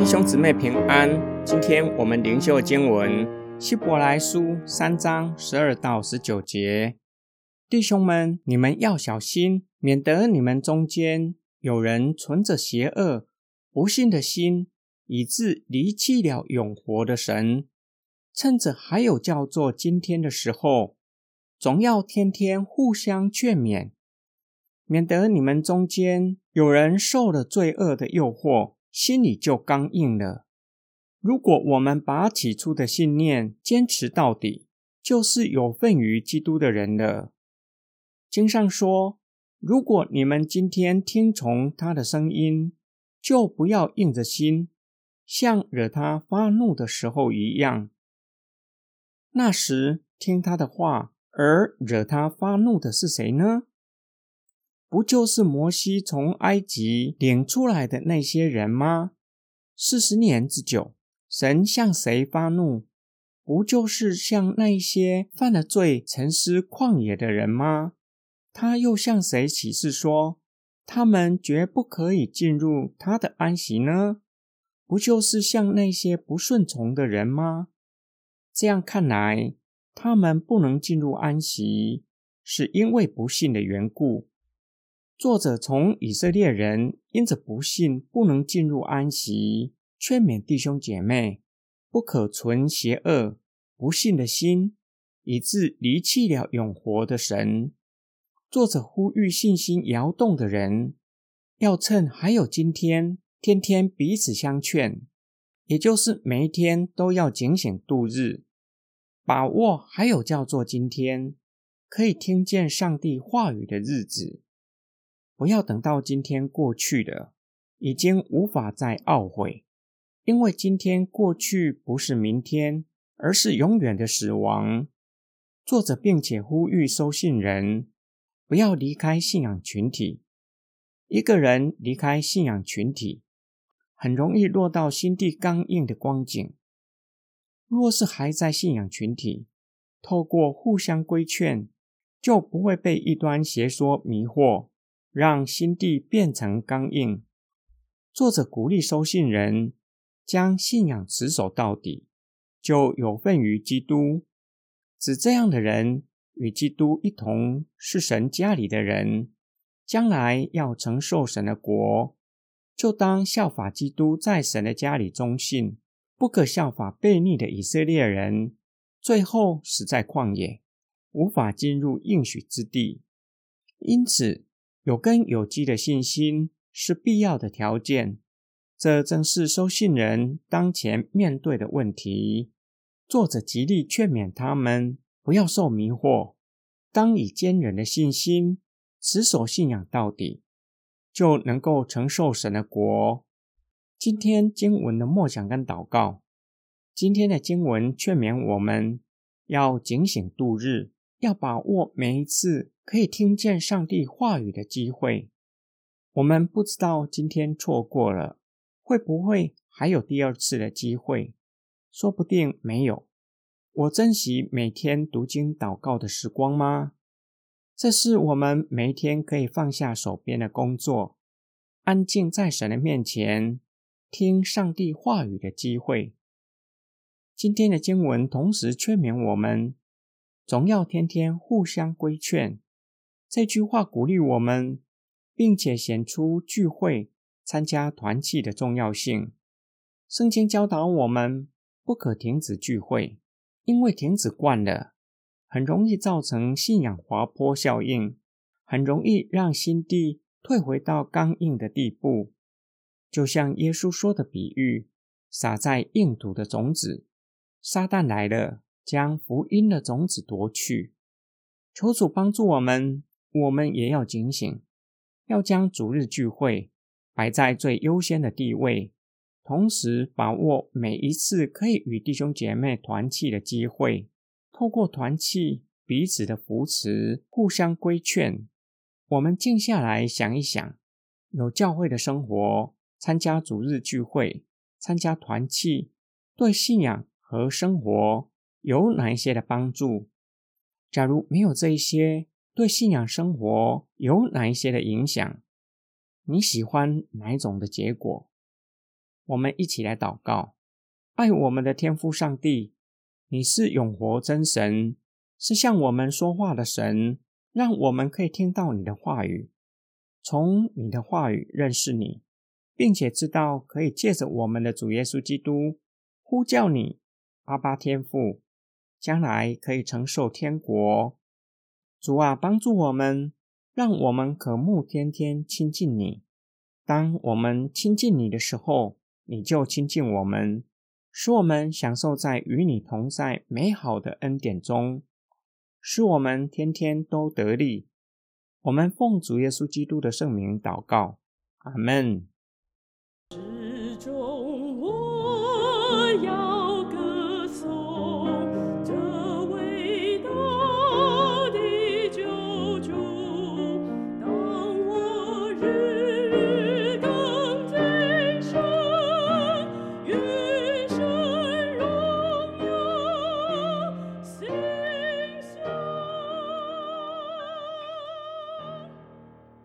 弟兄姊妹平安，今天我们灵修经文希伯来书三章十二到十九节。弟兄们，你们要小心，免得你们中间有人存着邪恶、不信的心，以致离弃了永活的神。趁着还有叫做今天的时候，总要天天互相劝勉，免得你们中间有人受了罪恶的诱惑，心里就刚硬了。如果我们把起初的信念坚持到底，就是有份于基督的人了。经上说：“如果你们今天听从他的声音，就不要硬着心，像惹他发怒的时候一样。那时听他的话而惹他发怒的是谁呢？不就是摩西从埃及领出来的那些人吗？四十年之久，神向谁发怒？不就是向那些犯了罪、沉思旷野的人吗？”他又向谁启示说，他们绝不可以进入他的安息呢？不就是向那些不顺从的人吗？这样看来，他们不能进入安息，是因为不信的缘故。作者从以色列人因着不信不能进入安息，劝勉弟兄姐妹不可存邪恶、不信的心，以致离弃了永活的神。作者呼吁信心摇动的人，要趁还有今天，天天彼此相劝，也就是每一天都要警醒度日，把握还有叫做今天可以听见上帝话语的日子，不要等到今天过去了，已经无法再懊悔，因为今天过去不是明天，而是永远的死亡。作者并且呼吁收信人。不要离开信仰群体。一个人离开信仰群体，很容易落到心地刚硬的光景。若是还在信仰群体，透过互相规劝，就不会被异端邪说迷惑，让心地变成刚硬。作者鼓励收信人将信仰持守到底，就有份于基督。指这样的人。与基督一同是神家里的人，将来要承受神的国，就当效法基督在神的家里忠信，不可效法悖逆的以色列人，最后死在旷野，无法进入应许之地。因此，有根有基的信心是必要的条件。这正是收信人当前面对的问题。作者极力劝勉他们。不要受迷惑，当以坚韧的信心持守信仰到底，就能够承受神的国。今天经文的默想跟祷告，今天的经文劝勉我们要警醒度日，要把握每一次可以听见上帝话语的机会。我们不知道今天错过了，会不会还有第二次的机会？说不定没有。我珍惜每天读经祷告的时光吗？这是我们每一天可以放下手边的工作，安静在神的面前听上帝话语的机会。今天的经文同时劝勉我们，总要天天互相规劝。这句话鼓励我们，并且显出聚会、参加团契的重要性。圣经教导我们，不可停止聚会。因为停止惯了，很容易造成信仰滑坡效应，很容易让心地退回到刚硬的地步。就像耶稣说的比喻，撒在硬土的种子，撒旦来了，将福音的种子夺去。求主帮助我们，我们也要警醒，要将主日聚会摆在最优先的地位。同时把握每一次可以与弟兄姐妹团契的机会，透过团契彼此的扶持、互相规劝，我们静下来想一想，有教会的生活、参加主日聚会、参加团契，对信仰和生活有哪一些的帮助？假如没有这一些，对信仰生活有哪一些的影响？你喜欢哪一种的结果？我们一起来祷告：爱我们的天父上帝，你是永活真神，是向我们说话的神，让我们可以听到你的话语，从你的话语认识你，并且知道可以借着我们的主耶稣基督呼叫你阿巴天父，将来可以承受天国。主啊，帮助我们，让我们渴慕天天亲近你。当我们亲近你的时候，你就亲近我们，使我们享受在与你同在美好的恩典中，使我们天天都得力。我们奉主耶稣基督的圣名祷告，阿门。始终